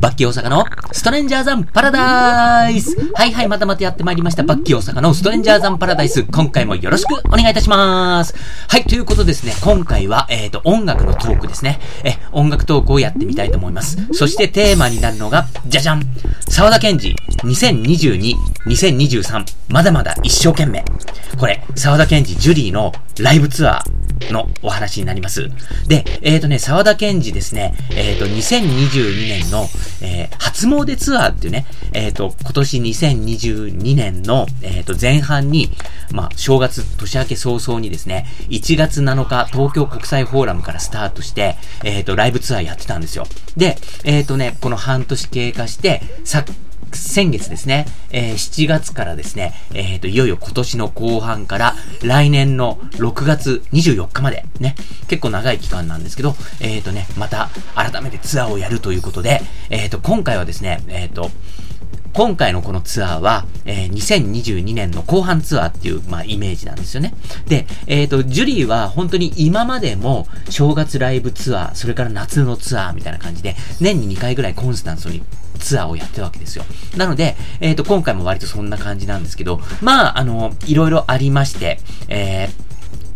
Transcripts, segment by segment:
バッキー大阪のストレンジャーザンパラダイスはいはい、またまたやってまいりました。バッキー大阪のストレンジャーザンパラダイス。今回もよろしくお願いいたします。はい、ということですね、今回は、えっ、ー、と、音楽のトークですね。え、音楽トークをやってみたいと思います。そしてテーマになるのが、じゃじゃん沢田健二、2022、2023、まだまだ一生懸命。これ、沢田健二、ジュリーのライブツアーのお話になります。で、えっ、ー、とね、沢田健二ですね、えっ、ー、と、2022年の、えー、初詣ツアーっていうね、えっ、ー、と、今年2022年の、えっ、と、前半に、まあ、正月、年明け早々にですね、1月7日、東京国際フォーラムからスタートして、えっ、と、ライブツアーやってたんですよ。で、えっ、とね、この半年経過して、さ先月ですね、えー、7月からですね、えっ、ー、と、いよいよ今年の後半から来年の6月24日までね、結構長い期間なんですけど、えっ、ー、とね、また改めてツアーをやるということで、えっ、と、今回はですね、えっ、と、今回のこのツアーは、えー、2022年の後半ツアーっていう、まあ、イメージなんですよね。で、えっ、ー、と、ジュリーは本当に今までも正月ライブツアー、それから夏のツアーみたいな感じで、年に2回ぐらいコンスタントにツアーをやってるわけですよ。なので、えっ、ー、と、今回も割とそんな感じなんですけど、まあ、あの、いろいろありまして、えー、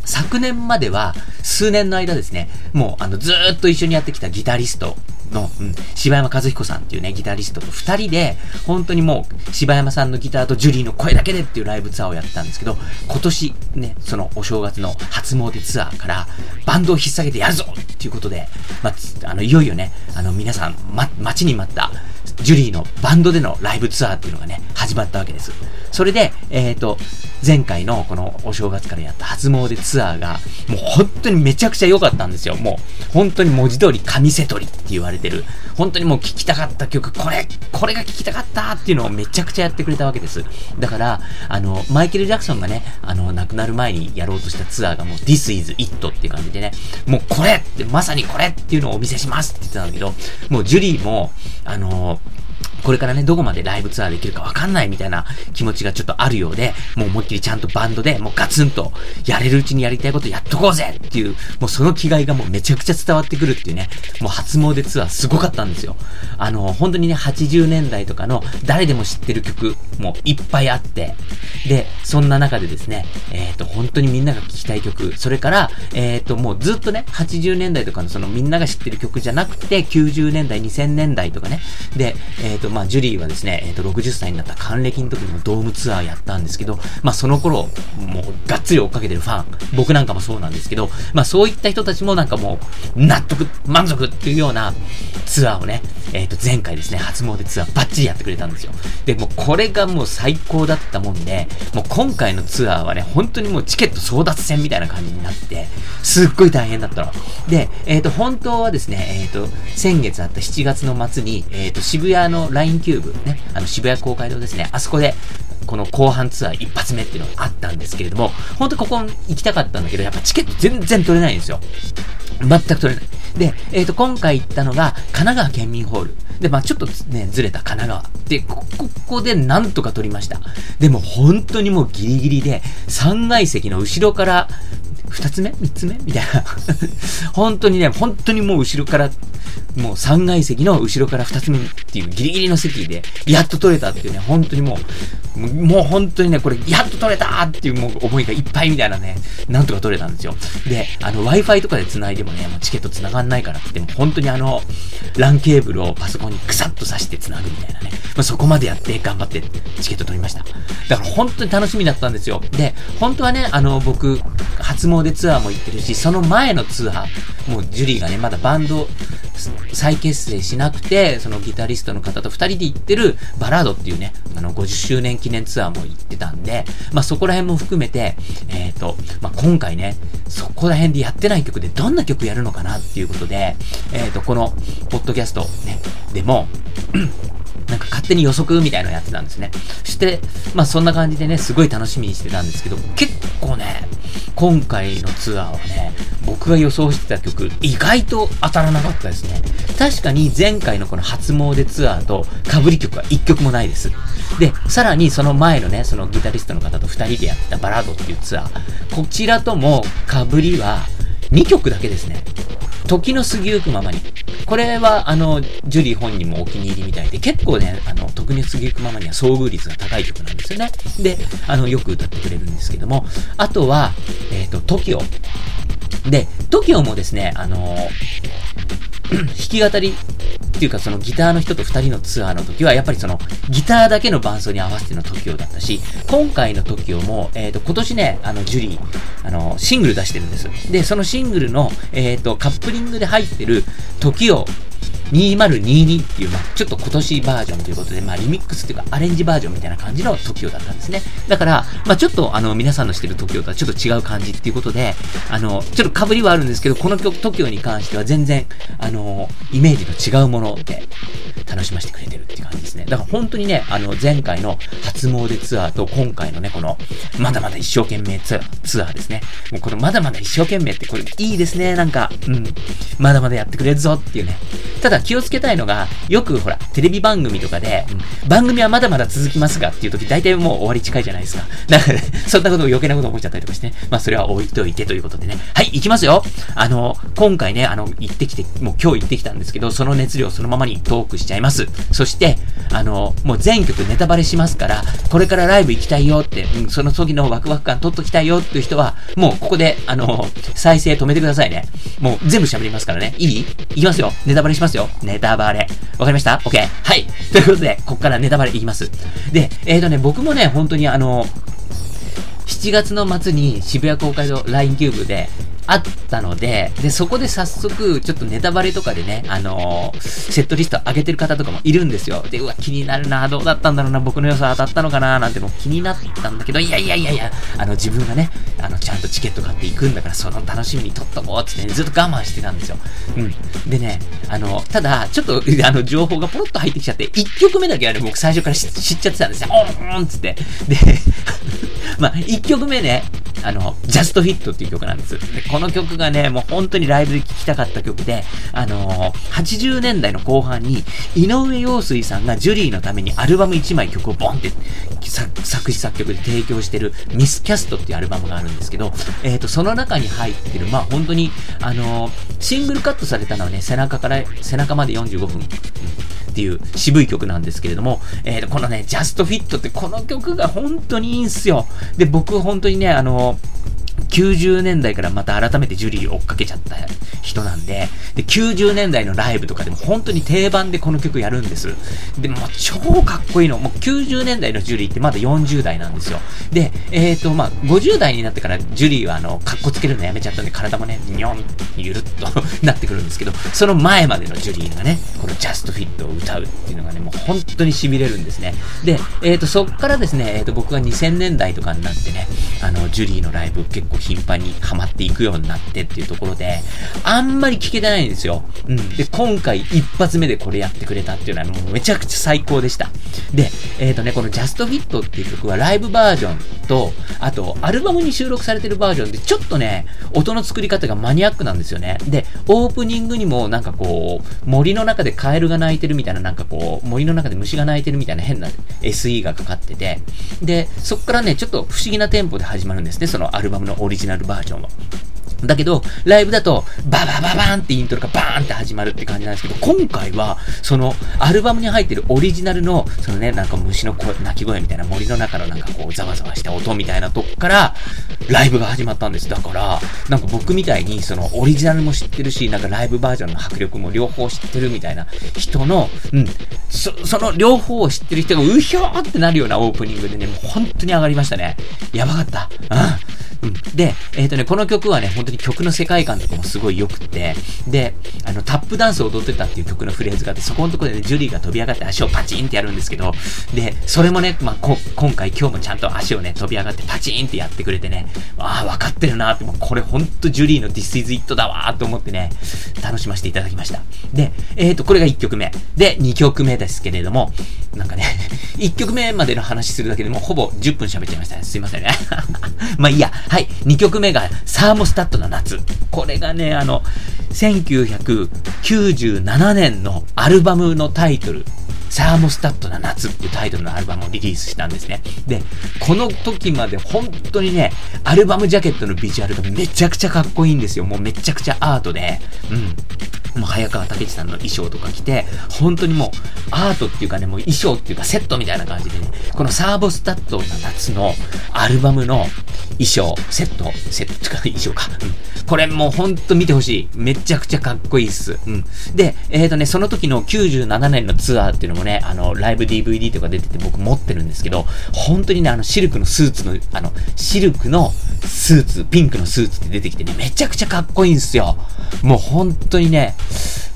昨年までは、数年の間ですね、もう、あの、ずっと一緒にやってきたギタリストの、うん、柴山和彦さんっていうね、ギタリストと二人で、本当にもう、柴山さんのギターとジュリーの声だけでっていうライブツアーをやってたんですけど、今年ね、そのお正月の初詣ツアーから、バンドを引っ提げてやるぞっていうことで、まあ、の、いよいよね、あの、皆さん、ま、待ちに待った、ジュリーのバンドでのライブツアーっていうのがね、始まったわけです。それで、えっ、ー、と、前回のこのお正月からやった初詣ツアーが、もう本当にめちゃくちゃ良かったんですよ。もう、本当に文字通り神瀬取りって言われてる。本当にもう聴きたかった曲、これ、これが聴きたかったっていうのをめちゃくちゃやってくれたわけです。だから、あの、マイケル・ジャクソンがね、あの、亡くなる前にやろうとしたツアーがもう This is It っていう感じでね、もうこれって、まさにこれっていうのをお見せしますって言ってたんだけど、もうジュリーも、あのこれからね、どこまでライブツアーできるかわかんないみたいな気持ちがちょっとあるようで、もう思いっきりちゃんとバンドで、もうガツンと、やれるうちにやりたいことやっとこうぜっていう、もうその気概がもうめちゃくちゃ伝わってくるっていうね、もう初詣ツアーすごかったんですよ。あの、本当にね、80年代とかの誰でも知ってる曲もいっぱいあって、で、そんな中でですね、えっ、ー、と、本当にみんなが聴きたい曲、それから、えっ、ー、と、もうずっとね、80年代とかのそのみんなが知ってる曲じゃなくて、90年代、2000年代とかね、で、えっ、ー、と、まあ、ジュリーはですね、えっ、ー、と、60歳になった還暦の時にもドームツアーやったんですけど、まあ、その頃、もう、がっつり追っかけてるファン、僕なんかもそうなんですけど、まあ、そういった人たちもなんかもう、納得、満足っていうようなツアーをね、えっ、ー、と、前回ですね、初詣ツアーバッチリやってくれたんですよ。で、もこれがもう最高だったもんで、もう今回のツアーはね、本当にもうチケット争奪戦みたいな感じになって、すっごい大変だったの。で、えっ、ー、と、本当はですね、えっ、と、先月あった7月の末に、えっ、と、渋谷の LINE キューブ、ね、あの渋谷公会堂ですね、あそこで、この後半ツアー一発目っていうのがあったんですけれども、本当ここ行きたかったんだけど、やっぱチケット全然取れないんですよ。全く取れない。で、えっ、ー、と、今回行ったのが、神奈川県民ホール。で、まあちょっとね、ずれた神奈川。で、ここでなんとか取りました。でも本当にもうギリギリで、3階席の後ろから二つ目？三つ目？みたいな。本当にね、本当にもう後ろから、もう三階席の後ろから二つ目っていうギリギリの席で、やっと取れたっていうね、本当にもう、もう本当にね、これ、やっと取れたっていうもう思いがいっぱいみたいなね、なんとか取れたんですよ。で、あの、Wi-Fi とかで繋いでもね、もうチケット繋がんないからって言っても、本当にあの、LAN ケーブルをパソコンにくさっと挿して繋ぐみたいなね、まあ、そこまでやって頑張ってチケット取りました。だから本当に楽しみだったんですよ。で、本当はね、あの、僕、初詣ツアーも行ってるし、その前のツアー、もうジュリーがね、まだバンド再結成しなくて、そのギタリストの方と二人で行ってるバラードっていうね、あの、50周年記念ツアーも行ってたんで、まあ、そこら辺も含めて、えっ、ー、と、まあ、今回ね、そこら辺でやってない曲でどんな曲やるのかなっていうことで、えっ、ー、と、この、ポッドキャストね、でも、なんか勝手に予測みたいなのやってたんですね。そして、まあそんな感じでね、すごい楽しみにしてたんですけど、結構ね、今回のツアーはね、僕が予想してた曲、意外と当たらなかったですね。確かに前回のこの初詣ツアーと被り曲は1曲もないです。で、さらにその前のね、そのギタリストの方と2人でやったバラードっていうツアー、こちらとも被りは2曲だけですね。時の過ぎゆくままに。これは、あの、ジュリー本人もお気に入りみたいで、結構ね、あの、時の過ぎゆくままには遭遇率が高い曲なんですよね。で、あの、よく歌ってくれるんですけども、あとは、えっ、ー、と、TOKIO。で、TOKIO もですね、あの弾き語りっていうかそのギターの人と2人のツアーの時は、やっぱりそのギターだけの伴奏に合わせての TOKIO だったし、今回の TOKIO も、え、ー、と、今年ね、あの、ジュリー、あの、シングル出してるんです。で、そのシングルの、えっ、ー、と、カップリングで入ってる TOKIO 2022っていう、まあ、ちょっと今年バージョンということで、まあ、リミックスっていうか、アレンジバージョンみたいな感じの TOKIO だったんですね。だから、まあ、ちょっと、あの、皆さんの知ってる TOKIO とはちょっと違う感じっていうことで、あの、ちょっと被りはあるんですけど、この曲 TOKIO に関しては全然、あの、イメージの違うもので、楽しませてくれてるっていう感じですね。だから本当にね、あの、前回の初詣ツアーと今回のね、この、まだまだ一生懸命ツアー、ツアーですね。もうこのまだまだ一生懸命ってこれいいですね、なんか、うん。まだまだやってくれるぞっていうね。ただ気をつけたいのが、よくほら、テレビ番組とかで、うん、番組はまだまだ続きますがっていう時、大体もう終わり近いじゃないですか。だから、ね、そんなことを余計なこと思っちゃったりとかして、ね、まあそれは置いといてということでね。はい、行きますよ。あの、今回ね、あの、行ってきて、もう今日行ってきたんですけど、その熱量そのままにトークしちゃいます。そして、あの、もう全曲ネタバレしますから、これからライブ行きたいよって、うん、その時のワクワク感取っときたいよっていう人は、もうここで、あの、再生止めてくださいね。もう全部喋りますからね。いい？いきますよ。ネタバレしますよ。ネタバレ。わかりました ?OK。はい。ということで、こっからネタバレいきます。で、えっ、ー、とね、僕もね、本当にあの、7月の末に渋谷公会堂 LINE キューブで、あったので、で、そこで早速、ちょっとネタバレとかでね、あのー、セットリスト上げてる方とかもいるんですよ。で、うわ、気になるな、どうだったんだろうな、僕の予想当たったのかな、なんても気になったんだけど、いやいやいやいや、あの、自分がね、あの、ちゃんとチケット買っていくんだから、その楽しみに撮っとこうってね、ずっと我慢してたんですよ。うん。でね、あの、ただ、ちょっと、あの、情報がポロッと入ってきちゃって、1曲目だけはね、僕最初から知っちゃってたんですよ。おーんつって。で、まあ、1曲目ね、あの、ジャストフィットっていう曲なんです。でこの曲がね、もう本当にライブで聴きたかった曲で、あのー、80年代の後半に、井上陽水さんがジュリーのためにアルバム1枚曲をボンって作詞作曲で提供してるミスキャストっていうアルバムがあるんですけど、えっ、ー、と、その中に入ってる、まあ本当に、あのー、シングルカットされたのはね、背中から、背中まで45分。っていう渋い曲なんですけれども、えー、このね、ジャストフィットってこの曲が本当にいいんすよ。で、僕本当にね、あの90年代からまた改めてジュリーを追っかけちゃった人なんで、で、90年代のライブとかでも本当に定番でこの曲やるんです。で、もう超かっこいいの。もう90年代のジュリーってまだ40代なんですよ。で、えっ、ー、と、まあ、50代になってからジュリーはあの、かっこつけるのやめちゃったんで体もね、にょん、ゆるっとなってくるんですけど、その前までのジュリーがね、このジャストフィットを歌うっていうのがね、もう本当に痺れるんですね。で、えっ、ー、と、そっからですね、えっ、ー、と、僕が2000年代とかになってね、あの、ジュリーのライブ結構頻繁にハマっていくようになってっていうところで、あんまり聞けてないんですよ。うん。で、今回一発目でこれやってくれたっていうのはもうめちゃくちゃ最高でした。で、えっ、ー、とね、この Just Fit っていう曲はライブバージョンと、あと、アルバムに収録されてるバージョンで、ちょっとね、音の作り方がマニアックなんですよね。で、オープニングにもなんかこう、森の中でカエルが鳴いてるみたいな、なんかこう、森の中で虫が鳴いてるみたいな変な SE がかかってて、で、そっからね、ちょっと不思議なテンポで始まるんですね、そのアルバムのオリジナルバージョンは。だけど、ライブだと、ババババーンってイントロがバーンって始まるって感じなんですけど、今回は、その、アルバムに入ってるオリジナルの、そのね、なんか虫の声、鳴き声みたいな森の中のなんかこう、ざわざわした音みたいなとこから、ライブが始まったんです。だから、なんか僕みたいに、その、オリジナルも知ってるし、なんかライブバージョンの迫力も両方知ってるみたいな人の、うん、そ、その両方を知ってる人が、うひょーってなるようなオープニングでね、もう本当に上がりましたね。やばかった。うん。うん。で、えっ、ー、とね、この曲はね、本当に曲の世界観とかもすごい良くて、で、あの、タップダンスを踊ってたっていう曲のフレーズがあって、そこのところでね、ジュリーが飛び上がって足をパチンってやるんですけど、で、それもね、まあ、こ、今回今日もちゃんと足をね、飛び上がってパチンってやってくれてね、ああ、分かってるなーって、もうこれほんとジュリーの This is It だわーと思ってね、楽しませていただきました。で、えっ、ー、と、これが1曲目。で、2曲目ですけれども、なんかね、1曲目までの話するだけでもほぼ10分喋っちゃいましたね。すいませんね。まあいいや。はい。2曲目がサーモスタットの夏。これがね、あの、1997年のアルバムのタイトル、サーモスタットな夏っていうタイトルのアルバムをリリースしたんですね。で、この時まで本当にね、アルバムジャケットのビジュアルがめちゃくちゃかっこいいんですよ。もうめちゃくちゃアートで、うん。もう早川武さんの衣装とか着て、本当にもうアートっていうかね、もう衣装っていうかセットみたいな感じでね、このサーボスタットな夏のアルバムの衣装、セット、セットか衣装か。うん。これもうほんと見てほしい。めちゃくちゃかっこいいっす。うん。で、えっ、ー、とね、その時の97年のツアーっていうのもね、あの、ライブ DVD とか出てて僕持ってるんですけど、本当にね、あの、シルクのスーツの、あの、シルクのスーツ、ピンクのスーツって出てきてね、めちゃくちゃかっこいいんすよ。もう本当にね、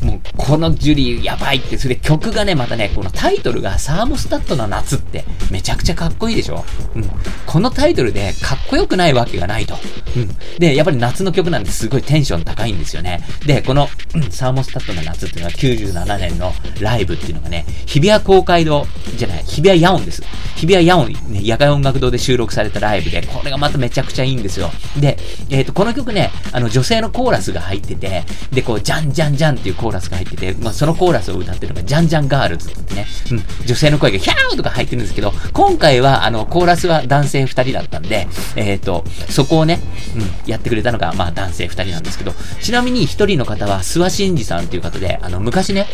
もうこのジュリーやばいって、それで曲がね、またね、このタイトルがサーモスタットの夏ってめちゃくちゃかっこいいでしょうん。このタイトルでかっこよくくないわけがないと。うん。で、やっぱり夏の曲なんですごいテンション高いんですよね。で、この、うん、サーモスタットの夏っていうのは97年のライブっていうのがね、日比谷公会堂、じゃない、日比谷野音です。日比谷野音、ね、野外音楽堂で収録されたライブで、これがまためちゃくちゃいいんですよ。で、えっ、ー、と、この曲ね、あの、女性のコーラスが入ってて、で、こう、じゃんじゃんじゃんっていうコーラスが入ってて、まあ、そのコーラスを歌ってるのが、じゃんじゃんガールズってね、うん、女性の声がヒャーとか入ってるんですけど、今回は、あの、コーラスは男性2人だったんで、えっ、ー、と、そこをね、うん、やってくれたのが、まあ、男性2人なんですけど、ちなみに1人の方は、諏訪真二さんっていう方で、あの、昔ね、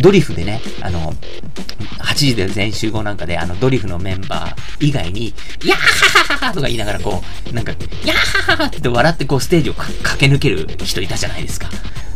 ドリフでね、あの、8時で全集合なんかで、あの、ドリフのメンバー以外に、やーははははとか言いながらこう、なんか、やーはははって笑ってこう、ステージを駆け抜ける人いたじゃないですか。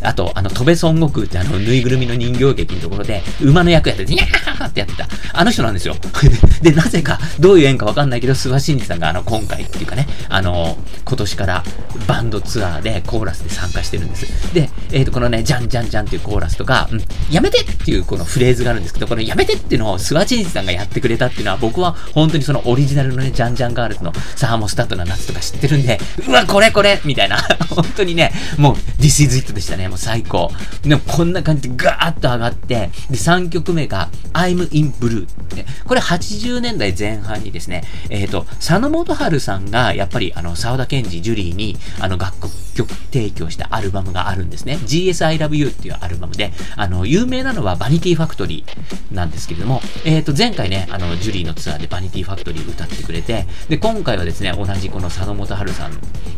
あと、あの、戸部孫悟空ってあの、ぬいぐるみの人形劇のところで、馬の役やってて、にゃーってやってた。あの人なんですよ。で、なぜか、どういう縁かわかんないけど、諏訪真二さんがあの、今回っていうかね、あの、今年からバンドツアーでコーラスで参加してるんです。で、えっ、ー、と、このね、じゃんじゃんじゃんっていうコーラスとか、うん、やめてっていうこのフレーズがあるんですけど、このやめてっていうのを諏訪真二さんがやってくれたっていうのは、僕は本当にそのオリジナルのね、じゃんじゃんガールズのサーモスタットな夏とか知ってるんで、うわ、これこれみたいな、本当にね、もう、This is it でしたね。もう最高。でもこんな感じでガーッと上がって、で、3曲目が I'm in Blue って。これ80年代前半にですね、えっ、ー、と、佐野元春さんがやっぱりあの、沢田研二、ジュリーにあの、楽曲提供したアルバムがあるんですね。GS I Love You っていうアルバムで、あの、有名なのは Vanity Factory なんですけれども、えっ、ー、と、前回ね、あの、ジュリーのツアーで Vanity Factory 歌ってくれて、で、今回はですね、同じこの佐野元春さん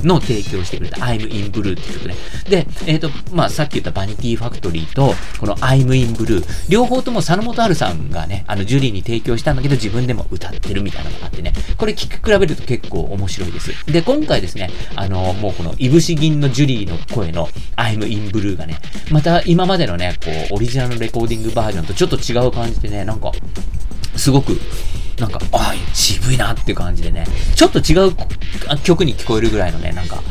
の提供してくれた I'm in Blue っていう曲ね。で、えっ、ー、と、まあ、さっき言った Vanity Factory と、この I'm in Blue、両方とも佐野元春さんがね、あの、ジュリーに提供したんだけど、自分でも歌ってるみたいなのがあってね、これ聞き比べると結構面白いです。で、今回ですね、あの、もうこの、いぶし銀のジュリーの声の I'm in Blue がね、また今までのね、こう、オリジナルのレコーディングバージョンとちょっと違う感じでね、なんか、すごく、なんか、ああ、渋いなっていう感じでね、ちょっと違う曲に聞こえるぐらいのね、なんか、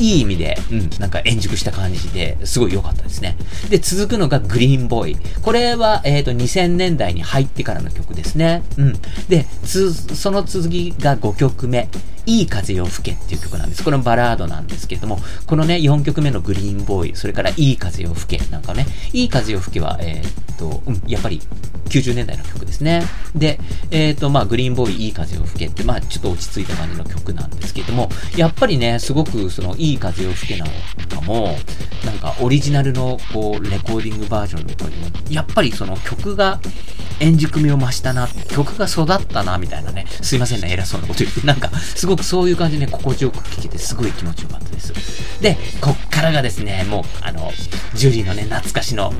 いい意味で、うん、なんか円熟した感じで、すごい良かったですね。で、続くのがグリーンボーイ。これは、えっ、ー、と、2000年代に入ってからの曲ですね。うん。で、その続きが5曲目。いい風よ吹けっていう曲なんです。これもバラードなんですけども、このね、4曲目のグリーンボーイ、それからいい風よ吹けなんかね、いい風よ吹けは、えー、っと、うん、やっぱり90年代の曲ですね。で、えー、っと、まあ、グリーンボーイいい風よ吹けって、まあ、ちょっと落ち着いた感じの曲なんですけども、やっぱりね、すごくその、いい風よ吹けなんかも、なんかオリジナルのこう、レコーディングバージョンとかにも、やっぱりその曲が円熟味を増したな、曲が育ったな、みたいなね、すいませんね、偉そうなこと言って、なんか、すごくそういう感じで、ね、心地よく聴けて、すごい気持ちよかったです。で、こっからがですね、もう、あの、ジュリーのね、懐かしの、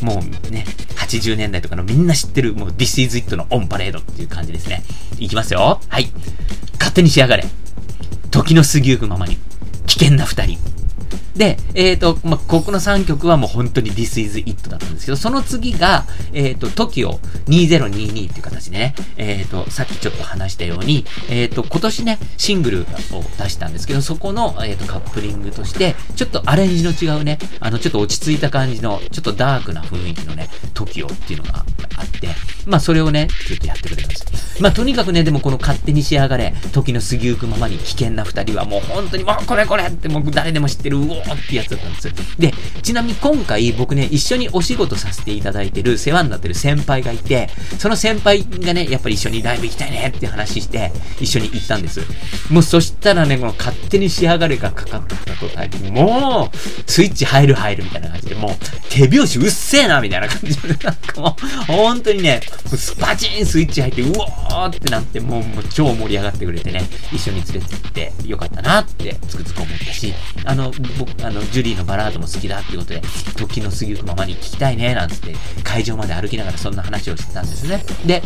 うん、もうね、80年代とかのみんな知ってる、もう This is It のオンパレードっていう感じですね。いきますよ。はい。勝手に仕上がれ。時の過ぎゆくままに。危険な二人。で、えっ、ー、と、まあ、ここの3曲はもう本当に This is It だったんですけど、その次が、えっ、ー、と、TOKIO2022 っていう形でね、えっ、ー、と、さっきちょっと話したように、えっ、と、今年ね、シングルを出したんですけど、そこの、えっ、と、カップリングとして、ちょっとアレンジの違うね、あの、ちょっと落ち着いた感じの、ちょっとダークな雰囲気のね、TOKIO っていうのがあって、まあ、それをね、ちょっとやってくれたんです。まあ、とにかくね、でもこの勝手に仕上がれ、時の過ぎゆくままに危険な二人はもう本当にもうこれこれってもう誰でも知ってる、うおってやつだったんです。で、ちなみに今回僕ね、一緒にお仕事させていただいてる、世話になってる先輩がいて、その先輩がね、やっぱり一緒にライブ行きたいねって話して、一緒に行ったんです。もうそしたらね、この勝手に仕上がれがかかってた途端に、もう、スイッチ入る入るみたいな感じで、もう、手拍子うっせえなみたいな感じで、なんかもう、本当にね、スパチンスイッチ入って、うおーってなって、もう、もう超盛り上がってくれてね、一緒に連れて行ってよかったなってつくづく思ったし、あの、僕、あの、ジュリーのバラードも好きだってことで、時の過ぎゆくままに聞きたいね、なんつって、会場まで歩きながらそんな話をしてたんですね。で、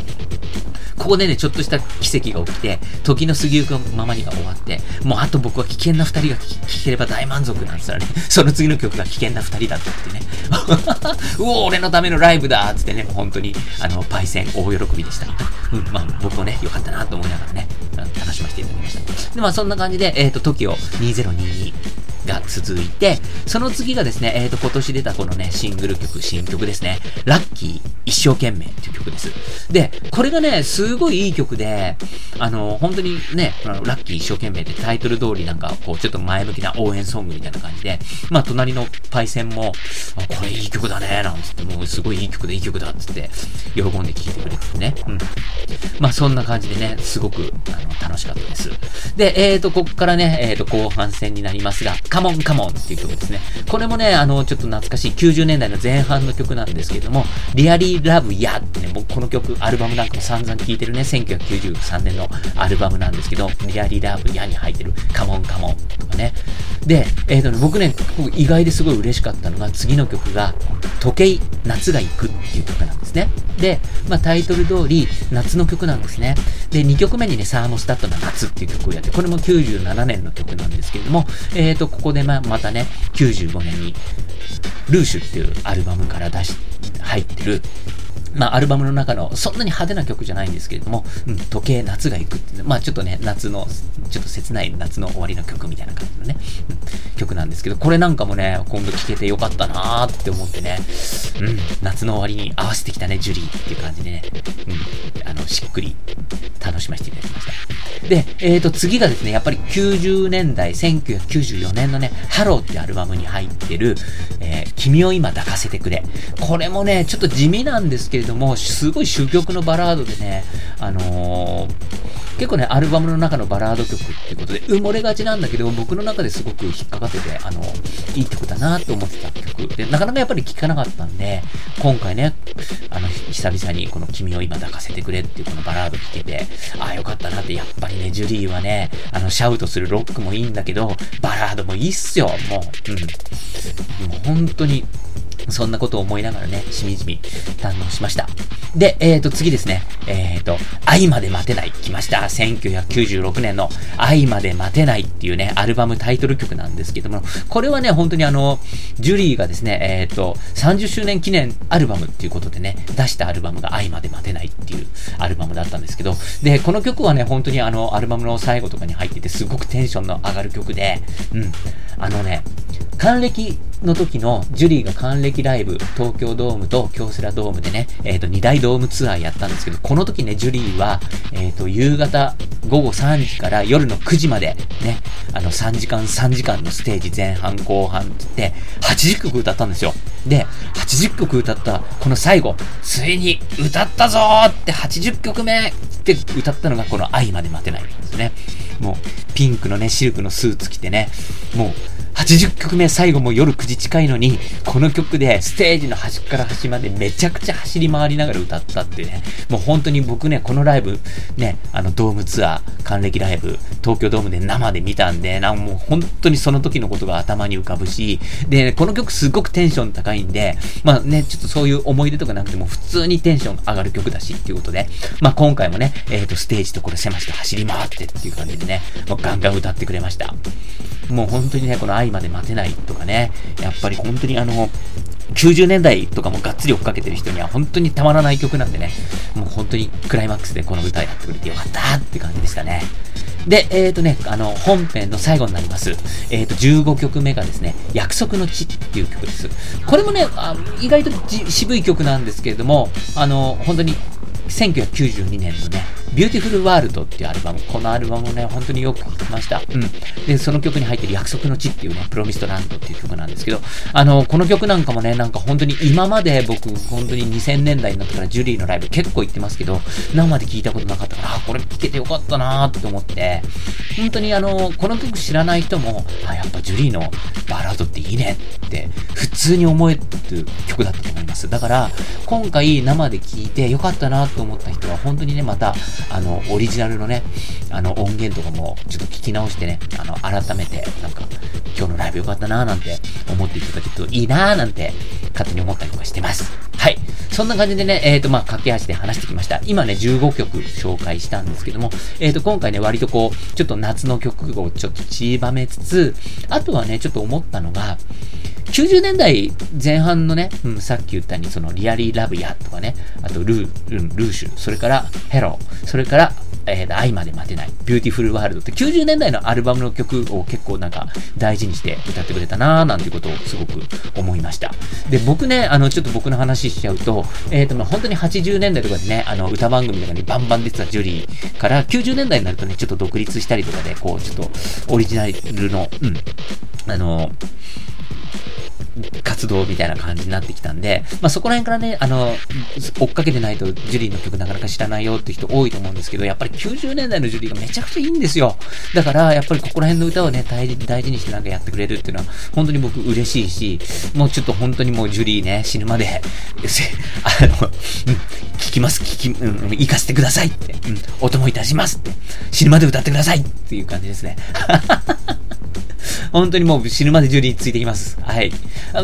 ここでね、ちょっとした奇跡が起きて、時の過ぎゆくままにが終わって、もうあと僕は危険な二人が聴ければ大満足なんですよね。その次の曲が危険な二人だったってね。うお、俺のためのライブだっつってね、もう本当に、あの、パイセン大喜びでした。うん、まあ僕もね、よかったなと思いながらね、楽しませていただきました。で、まあそんな感じで、えっ、ー、と、TOKIO2022 が続いて、その次がですね、えっ、ー、と、今年出たこのね、シングル曲、新曲ですね。ラッキー一生懸命っていう曲です。で、これがね、すごいいい曲で、あの、本当にね、あのラッキー一生懸命ってタイトル通りなんか、こう、ちょっと前向きな応援ソングみたいな感じで、まあ、隣のパイセンも、あ、これいい曲だね、なんつって、もうすごいいい曲でいい曲だっつって、喜んで聴いてくれてね。うん。まあ、そんな感じでね、すごく、あの、楽しかったです。で、えっ、ー、と、こっからね、えっ、ー、と、後半戦になりますが、モンカモンっていう曲ですね。これもね、あの、ちょっと懐かしい90年代の前半の曲なんですけれども、リアリーラブやってね、僕この曲、アルバムなんかも散々聴いてるね、1993年のアルバムなんですけど、リアリーラブやに入ってるカモンカモンとかね。で、えっ、ー、とね、僕ね、意外ですごい嬉しかったのが、次の曲が、時計、夏が行くっていう曲なんですね。で、まあタイトル通り、夏の曲なんですね。で、2曲目にね、サーモスタットの夏っていう曲をやって、これも97年の曲なんですけれども、えっ、ー、と、こでままたね、95年に、ルーシュっていうアルバムから出し、入ってる、まあ、アルバムの中の、そんなに派手な曲じゃないんですけれども、うん、時計夏が行くっていう、まあ、ちょっとね、夏の、ちょっと切ない夏の終わりの曲みたいな感じのね、うん、曲なんですけど、これなんかもね、今度聴けてよかったなーって思ってね、うん、夏の終わりに合わせてきたね、ジュリーっていう感じでね、うん、あの、しっくり楽しませていただきました。で、えっ、ー、と、次がですね、やっぱり90年代、1994年のね、ハローってアルバムに入ってる、えー、君を今抱かせてくれ。これもね、ちょっと地味なんですけどれども、すごい珠玉のバラードでね、あのー結構ね、アルバムの中のバラード曲っていうことで、埋もれがちなんだけど、僕の中ですごく引っかかってて、あの、いい曲だなと思ってた曲で、なかなかやっぱり聴かなかったんで、今回ね、あの、久々にこの君を今抱かせてくれっていうこのバラード聴けて、ああ、よかったなって、やっぱりね、ジュリーはね、あの、シャウトするロックもいいんだけど、バラードもいいっすよ、もう。うん。もう本当に、そんなことを思いながらね、しみじみ堪能しました。で、えーと、次ですね。えーと、愛まで待てない。来ました。1996年の愛まで待てないっていうね、アルバムタイトル曲なんですけども、これはね、本当にあの、ジュリーがですね、えーと、30周年記念アルバムっていうことでね、出したアルバムが愛まで待てないっていうアルバムだったんですけど、で、この曲はね、本当にあの、アルバムの最後とかに入ってて、すごくテンションの上がる曲で、うん、あのね、還暦の時のジュリーが還暦ライブ、東京ドームと京セラドームでね、えっ、ー、と、2大ドームツアーやったんですけど、この時ね、ジュリーは、えっ、ー、と、夕方午後3時から夜の9時までね、あの、3時間3時間のステージ前半後半って言って、80曲歌ったんですよ。で、80曲歌ったこの最後、ついに歌ったぞーって80曲目って歌ったのがこの愛まで待てないんですね。もう、ピンクのね、シルクのスーツ着てね、もう、80曲目最後も夜9時近いのに、この曲でステージの端から端までめちゃくちゃ走り回りながら歌ったっていうね、もう本当に僕ね、このライブ、ね、あのドームツアー、還暦ライブ、東京ドームで生で見たんで、なんもう本当にその時のことが頭に浮かぶし、で、この曲すごくテンション高いんで、まあね、ちょっとそういう思い出とかなくても普通にテンション上がる曲だしっていうことで、まあ今回もね、えっ、ー、と、ステージところ狭して走り回ってっていう感じでね、もうガンガン歌ってくれました。もう本当にね、この愛まで待てないとかね、やっぱり本当にあの、90年代とかもがっつり追っかけてる人には本当にたまらない曲なんでね、もう本当にクライマックスでこの歌やってくれてよかったって感じでしたね。で、えっ、ー、とね、あの、本編の最後になります。えっ、ー、と、15曲目がですね、約束の地っていう曲です。これもね、あ意外と渋い曲なんですけれども、あの、本当に1992年のね、 Beautiful World っていうアルバム、このアルバムをね、本当によく聴きました。うん。で、その曲に入ってる約束の地っていうね、 Promised Land っていう曲なんですけど、あの、この曲なんかもね、なんか本当に今まで僕、本当に2000年代になってからジュリーのライブ結構行ってますけど、生で聴いたことなかったから、あ、これ聴けてよかったなーって思って、本当にあの、この曲知らない人も、あ、やっぱジュリーのバラードっていいねって、普通に思える曲だったと思います。だから、今回生で聴いてよかったなと思った人は、本当にね、また、あの、オリジナルのね、あの、音源とかもちょっと聞き直してね、あの、改めて、なんか、今日のライブよかったなーなんて思っていただけるといいなーなんて、勝手に思ったりとかしてます。はい。そんな感じでね、えっ、ー、と、まあ、駆け足で話してきました。今ね、15曲紹介したんですけども、えっ、ー、と、今回ね、割とこう、ちょっと夏の曲をちょっと散りばめつつ、あとはね、ちょっと思ったのが、90年代前半のね、うん、さっき言ったように、その、 Really Love Ya とかね、あとルー、ルーシュ、それから、 Hello、それから、えー、愛まで待てない、 Beautiful World って90年代のアルバムの曲を結構なんか大事にして歌ってくれたなーなんてことをすごく思いました。で、僕ね、あの、ちょっと僕の話しちゃうと、えっ、ー、と、ま、本当に80年代とかでね、あの、歌番組とかにバンバン出てたジュリーから90年代になるとね、ちょっと独立したりとかで、こう、ちょっとオリジナルの、うん、あの、活動みたいな感じになってきたんで、まあ、そこら辺からね、あの、追っかけてないとジュリーの曲なかなか知らないよって人多いと思うんですけど、やっぱり90年代のジュリーがめちゃくちゃいいんですよ。だから、やっぱりここら辺の歌をね、大事大事にしてなんかやってくれるっていうのは、本当に僕嬉しいし、もうちょっと本当にもうジュリーね、死ぬまで、あの、うん、聞きます、聞き、うん、行かせてくださいって、うん、お供いたしますって、死ぬまで歌ってくださいっていう感じですね。本当にもう死ぬまでジュリーついてきます。はい。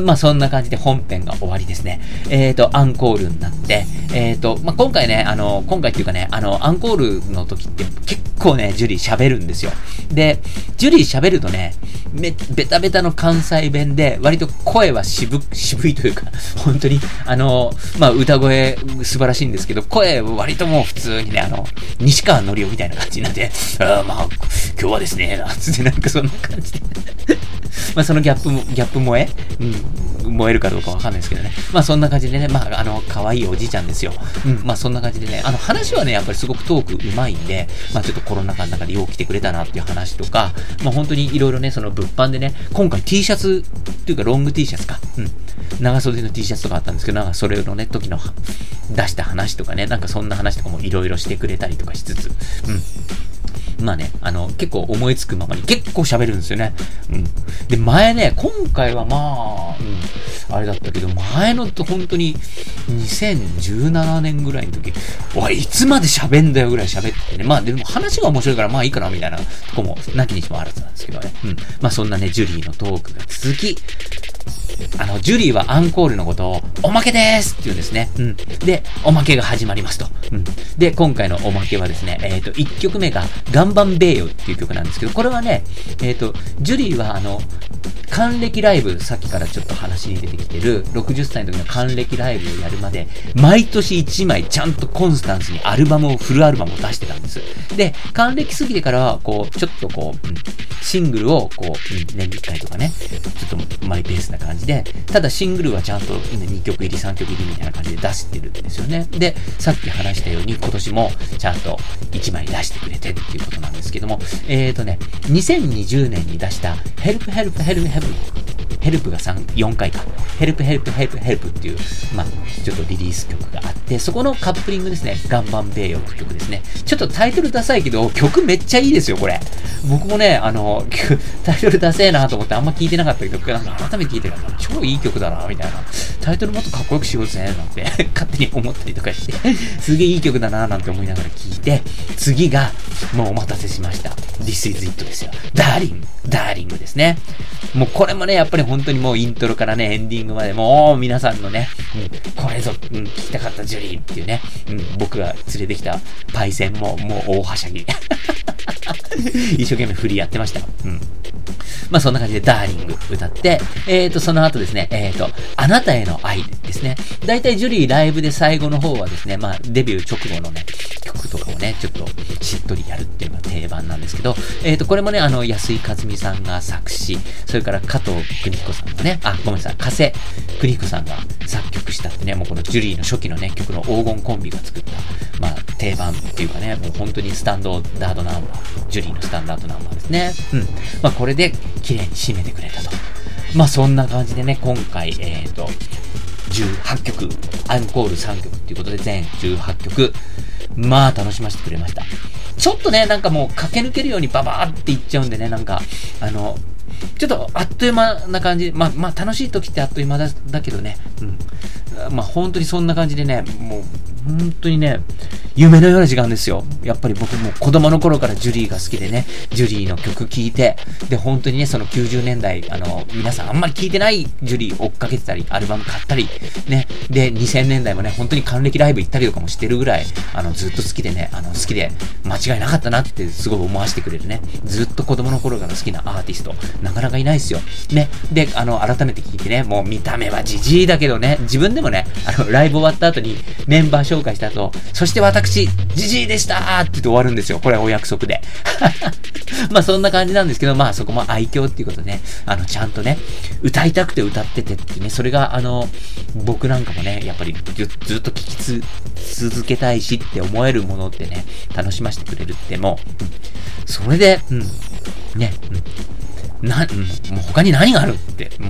まあそんな感じで本編が終わりですね。えっ、ー、と、アンコールになって、えっ、ー、と、まあ今回ね、あの、今回っていうかね、あの、アンコールの時って結構ね、ジュリー喋るんですよ。で、ジュリー喋るとね、め、ベタベタの関西弁で、割と声は渋、渋いというか、本当に、あの、まあ歌声素晴らしいんですけど、声割ともう普通にね、あの、西川のりおみたいな感じなって、あまあ、今日はですね、なんつってなんかそんな感じで まあそのギャップも、ギャップ萌え？うん、燃えるかどうかわかんないですけどね。まあそんな感じでね、まああの、可愛いおじいちゃんですよ。うん、まあそんな感じでね、あの話はね、やっぱりすごくトークうまいんで、まあちょっとコロナ禍の中でよう来てくれたなっていう話とか、まあ本当にいろいろね、その物販でね、今回 T シャツっていうかロング T シャツか。うん。長袖の T シャツとかあったんですけど、なんかそれのね、時の出した話とかね、なんかそんな話とかもいろいろしてくれたりとかしつつ、うん。まあね、あの、結構思いつくままに結構喋るんですよね。うん。で、前ね、今回はまあ、うん、あれだったけど、前のと本当に2017年ぐらいの時、おい、いつまで喋んだよぐらい喋ってね。まあでも話が面白いからまあいいかなみたいなとこもなきにしもあらずなんですけどね。うん。まあそんなね、ジュリーのトークが続き、あの、ジュリーはアンコールのことを、おまけでーすって言うんですね。うん。で、おまけが始まりますと。うん。で、今回のおまけはですね、えっ、ー、と、1曲目が、ガンバンベーヨっていう曲なんですけど、これはね、えっ、ー、と、ジュリーはあの、還暦ライブ、さっきからちょっと話に出てきてる、60歳の時の還暦ライブをやるまで、毎年1枚ちゃんとコンスタンスにアルバムを、フルアルバムを出してたんです。で、還暦過ぎてからは、こう、ちょっとこう、うん、シングルを、こう、うん、年に1回とかね、ちょっとマイペースな感じで、ただシングルはちゃんと2曲入り、3曲入りみたいな感じで出してるんですよね。で、さっき話したように今年もちゃんと1枚出してくれてっていうことなんですけども、えーとね、2020年に出した Help Help Help Help ヘルプヘルプが3、4回か。 Help Help Help Help っていう、まあ、ちょっとリリース曲があって、そこのカップリングですね。頑張んべえよって曲ですね。ちょっとタイトルダサいけど、曲めっちゃいいですよ、これ。僕もね、あの、タイトルダセえなと思ってあんま聞いてなかったけど、なんか改めて聞いてるから超いい曲だな、みたいな。タイトルもっとかっこよくしようぜ、なんて 勝手に思ったりとかして、すげえいい曲だな、なんて思いながら聞いて、次が、もうお待たせしました。This is it ですよ。ダーリン、ダーリングですね。もうこれもね、やっぱり本当にもうイントロからね、エンディングまでもう皆さんのね、うん、これぞ、うん、聞きたかったジュリーっていうね、うん、僕が連れてきたパイセンももう大はしゃぎ。一生懸命振りやってました。うん。まあそんな感じでダーリング歌って、えっ、ー、と、その後ですね、えっ、ー、と、あなたへの愛ですね。だいたいジュリーライブで最後の方はですね、まあデビュー直後のね、曲とかをね、ちょっとしっとりやるっていうのが定番なんですけど、えっ、ー、と、これもね、あの、安井和美さんが作詞、それから加藤邦彦さんがね、あ、ごめんなさい、加瀬邦彦さんが作曲したってね、もうこのジュリーの初期のね、曲の黄金コンビが作った、まあ、定番っていうかね、もう本当にスタンドダードナンバ、ジュリーのスタンダードナンバーですね。うん。まあこれで綺麗に締めてくれたと。まあそんな感じでね、今回、えっ、ー、と、18曲、アンコール3曲っていうことで全18曲、まあ楽しませてくれました。ちょっとね、なんかもう駆け抜けるようにババーっていっちゃうんでね、なんか、あの、ちょっとあっという間な感じ。まあ、まあ、楽しい時ってあっという間だだけどね。うん。まあ、本当にそんな感じでね、もう、本当にね、夢のような時間ですよ。やっぱり僕も子供の頃からジュリーが好きでね、ジュリーの曲聴いて、で、本当にね、その90年代、あの、皆さんあんまり聴いてないジュリー追っかけてたり、アルバム買ったり、ね、で、2000年代もね、本当に還暦ライブ行ったりとかもしてるぐらい、あの、ずっと好きでね、あの、好きで、間違いなかったなってすごい思わせてくれるね、ずっと子供の頃から好きなアーティスト、なかなかいないですよ。ね、で、あの、改めて聞いてね、もう見た目はジジイだけどね、自分でもね、あの、ライブ終わった後にメンバー紹介した後、そして私、ジジイでしたって言って終わるんですよ。これはお約束で。まあそんな感じなんですけど、まあそこも愛嬌っていうことでね、あの、ちゃんとね、歌いたくて歌っててってね、それがあの、僕なんかもね、やっぱりずっと聴き続けたいしって思えるものってね、楽しませてくれるってもう、それで、うん、ね、うん、な、うん、もう他に何があるって、も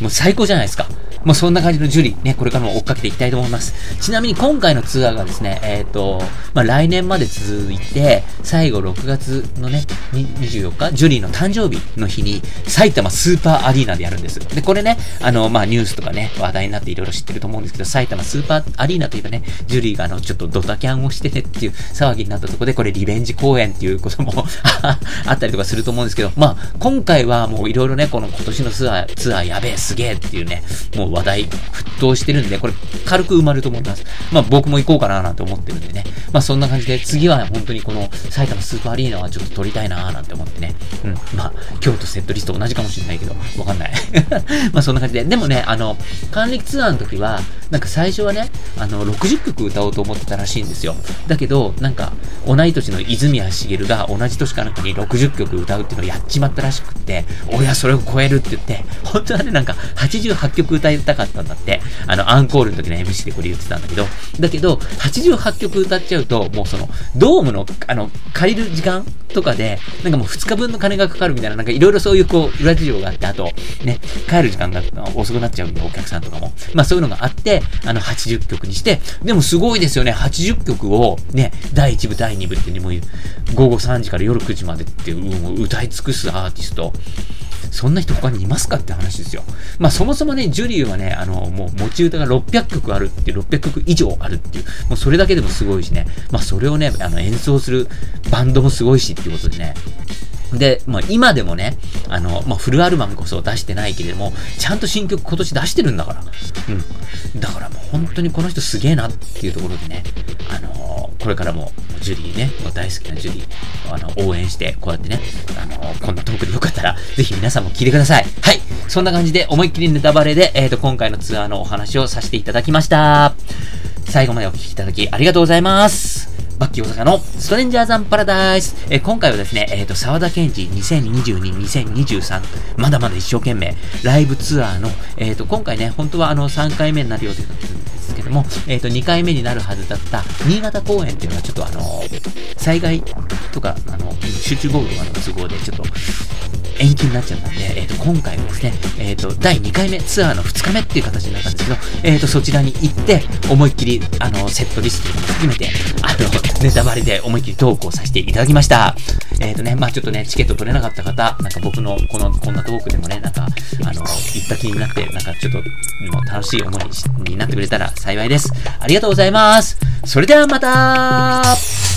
う、もう最高じゃないですか。もうそんな感じのジュリー、ね、これからも追っかけていきたいと思います。ちなみに今回のツアーがですね、えっ、ー、と、まあ、来年まで続いて、最後6月のね、24日、ジュリーの誕生日の日に、埼玉スーパーアリーナでやるんです。で、これね、あの、まあ、ニュースとかね、話題になっていろいろ知ってると思うんですけど、埼玉スーパーアリーナといえばね、ジュリーがあの、ちょっとドタキャンをしてねっていう騒ぎになったところで、これリベンジ公演っていうことも あったりとかすると思うんですけど、まあ、今回はもういろいろね、この今年のツアー、ツアーやべえ、すげえっていうね、もう話題沸騰してるんで、これ軽く埋まると思います。まあ僕も行こうかななんて思ってるんでね。まあそんな感じで、次は本当にこの埼玉スーパーアリーナはちょっと撮りたいなーなんて思ってね。うん。まあ京都セットリスト同じかもしれないけど、わかんない。まあそんな感じで。でもね、あの、還暦ツアーの時は、なんか最初はね、あの、60曲歌おうと思ってたらしいんですよ。だけど、なんか、同い年の泉谷しげるが同じ年かなんかに60曲歌うっていうのをやっちまったらしくって、俺はそれを超えるって言って、本当はね、なんか88曲歌いたかったんだって、あの、アンコールの時の MC でこれ言ってたんだけど、だけど、88曲歌っちゃうと、もうその、ドームの、あの、借りる時間とかで、なんかもう2日分の金がかかるみたいな、なんかいろいろそういうこう、裏事情があって、あと、ね、帰る時間が遅くなっちゃうんで、お客さんとかも。まあそういうのがあって、あの、80曲にして、でもすごいですよね、80曲を、ね、第1部、第2部ってね、もう、午後3時から夜9時までってう、もう歌い尽くすアーティスト。そんな人他にいますかって話ですよ。まあそもそもね、ジュリーはね、あの、もう持ち歌が600曲あるっていう、600曲以上あるっていう、もうそれだけでもすごいしね、まあそれをね、あの演奏するバンドもすごいしっていうことでね、で、まあ、今でもね、あの、まあ、フルアルバムこそ出してないけれども、ちゃんと新曲今年出してるんだから。うん。だからもう本当にこの人すげえなっていうところでね、あのー、これからもジュリーね、大好きなジュリー、あの、応援して、こうやってね、あのー、こんなトークでよかったら、ぜひ皆さんも聞いてください。はい。そんな感じで思いっきりネタバレで、えっ、ー、と、今回のツアーのお話をさせていただきました。最後までお聴きいただきありがとうございます。バッキー大阪のストレンジャーザンパラダイス。えー、今回はですね、えっ、ー、と、沢田健二2022、2023、まだまだ一生懸命、ライブツアーの、えっ、ー、と、今回ね、本当はあの、3回目になるようですけども、えっ、と、2回目になるはずだった新潟公演っていうのはちょっとあの、災害とか、あの、集中豪雨とかの都合でちょっと、延期になっちゃったんで、えっ、ー、と、今回はですね、えっ、ー、と、第2回目、ツアーの2日目っていう形になったんですけど、えっ、ー、と、そちらに行って、思いっきり、あの、セットリストも含めて、あの、ネタバレで思いっきりトークをさせていただきました。えっ、とね、まあちょっとね、チケット取れなかった方、なんか僕のこの、こんなトークでもね、なんか、あの、行った気になって、なんかちょっと、もう楽しい思いになってくれたら幸いです。ありがとうございます。それではまた